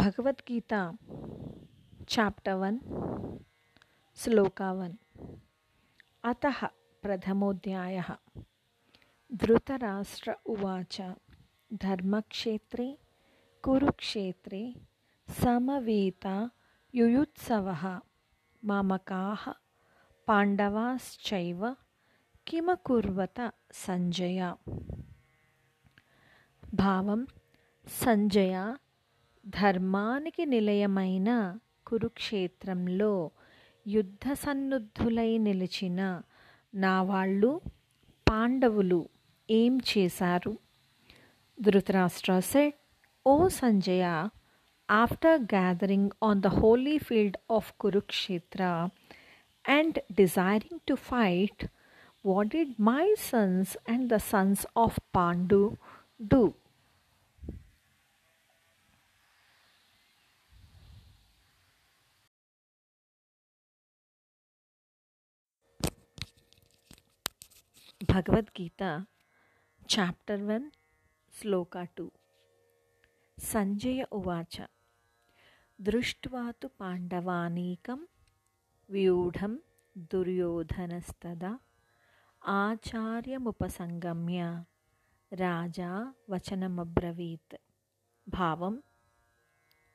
भगवत Gita chapter shloka one अतः प्रथमोध्याय. धृतराष्ट्र उवाच, धर्मक्षेत्रे, कुरुक्षेत्रे, समवेता, युयुत्सवः. मामकाः पाण्डवाश्चैव, किमकुर्वत सञ्जया भावं सञ्जया ధర్మానికి నిలయమైన కురుక్షేత్రంలో యుద్ధ సన్నుద్ధులై నిలిచిన నా వాళ్ళు పాండవులు ఏం చేశారు? Dhritarashtra said O Sanjaya after gathering on the holy field of Kurukshetra and desiring to fight what did my sons and the sons of Pandu do Bhagavad Gita chapter one shloka two. Sanjaya ఉవాచ. దృష్ట్వాతు పాండవానీకం వ్యూఢం దుర్యోధనస్తదా ఆచార్యముపసంగమ్య రాజా వచనమబ్రవీత్. భావం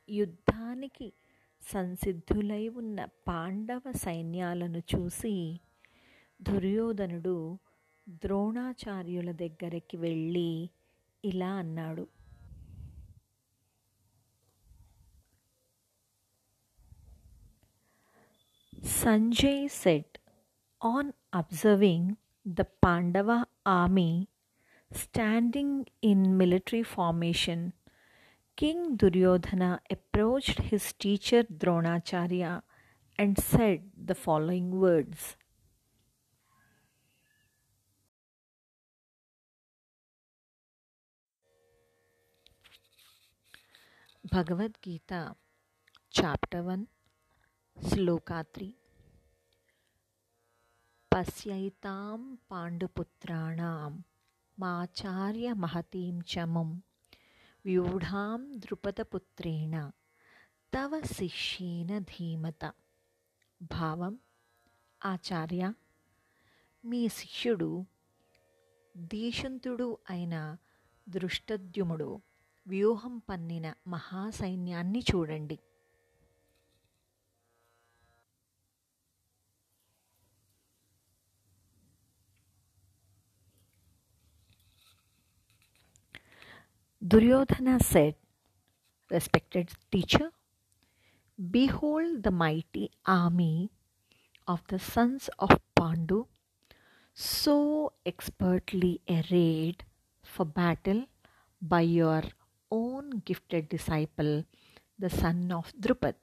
యుద్ధానికి సంసిద్ధులై ఉన్న పాండవ సైన్యాలను చూసి దుర్యోధనుడు ద్రోణాచార్యుల దగ్గరికి వెళ్ళి ఇలా అన్నాడు Sanjay set on observing the Pandava army standing in military formation king Duryodhana approached his teacher Dronacharya and said the following words Bhagavad Gita chapter one shloka three. పశ్యైతాం పాండుపుత్రాణం మాచార్య మహతీం చమం వ్యూఢాం ద్రుపదపుత్రేణ తవ శిష్యేన ధీమత. భావం ఆచార్య మీ శిష్యుడు దేశంతుడు అయిన దృష్టద్యుముడు. వ్యూహం పన్నిన మహాసైన్యాన్ని చూడండి Duryodhana said respected teacher Behold the mighty army of the sons of Pandu, so expertly arrayed for battle by your own gifted disciple, the son of Drupad.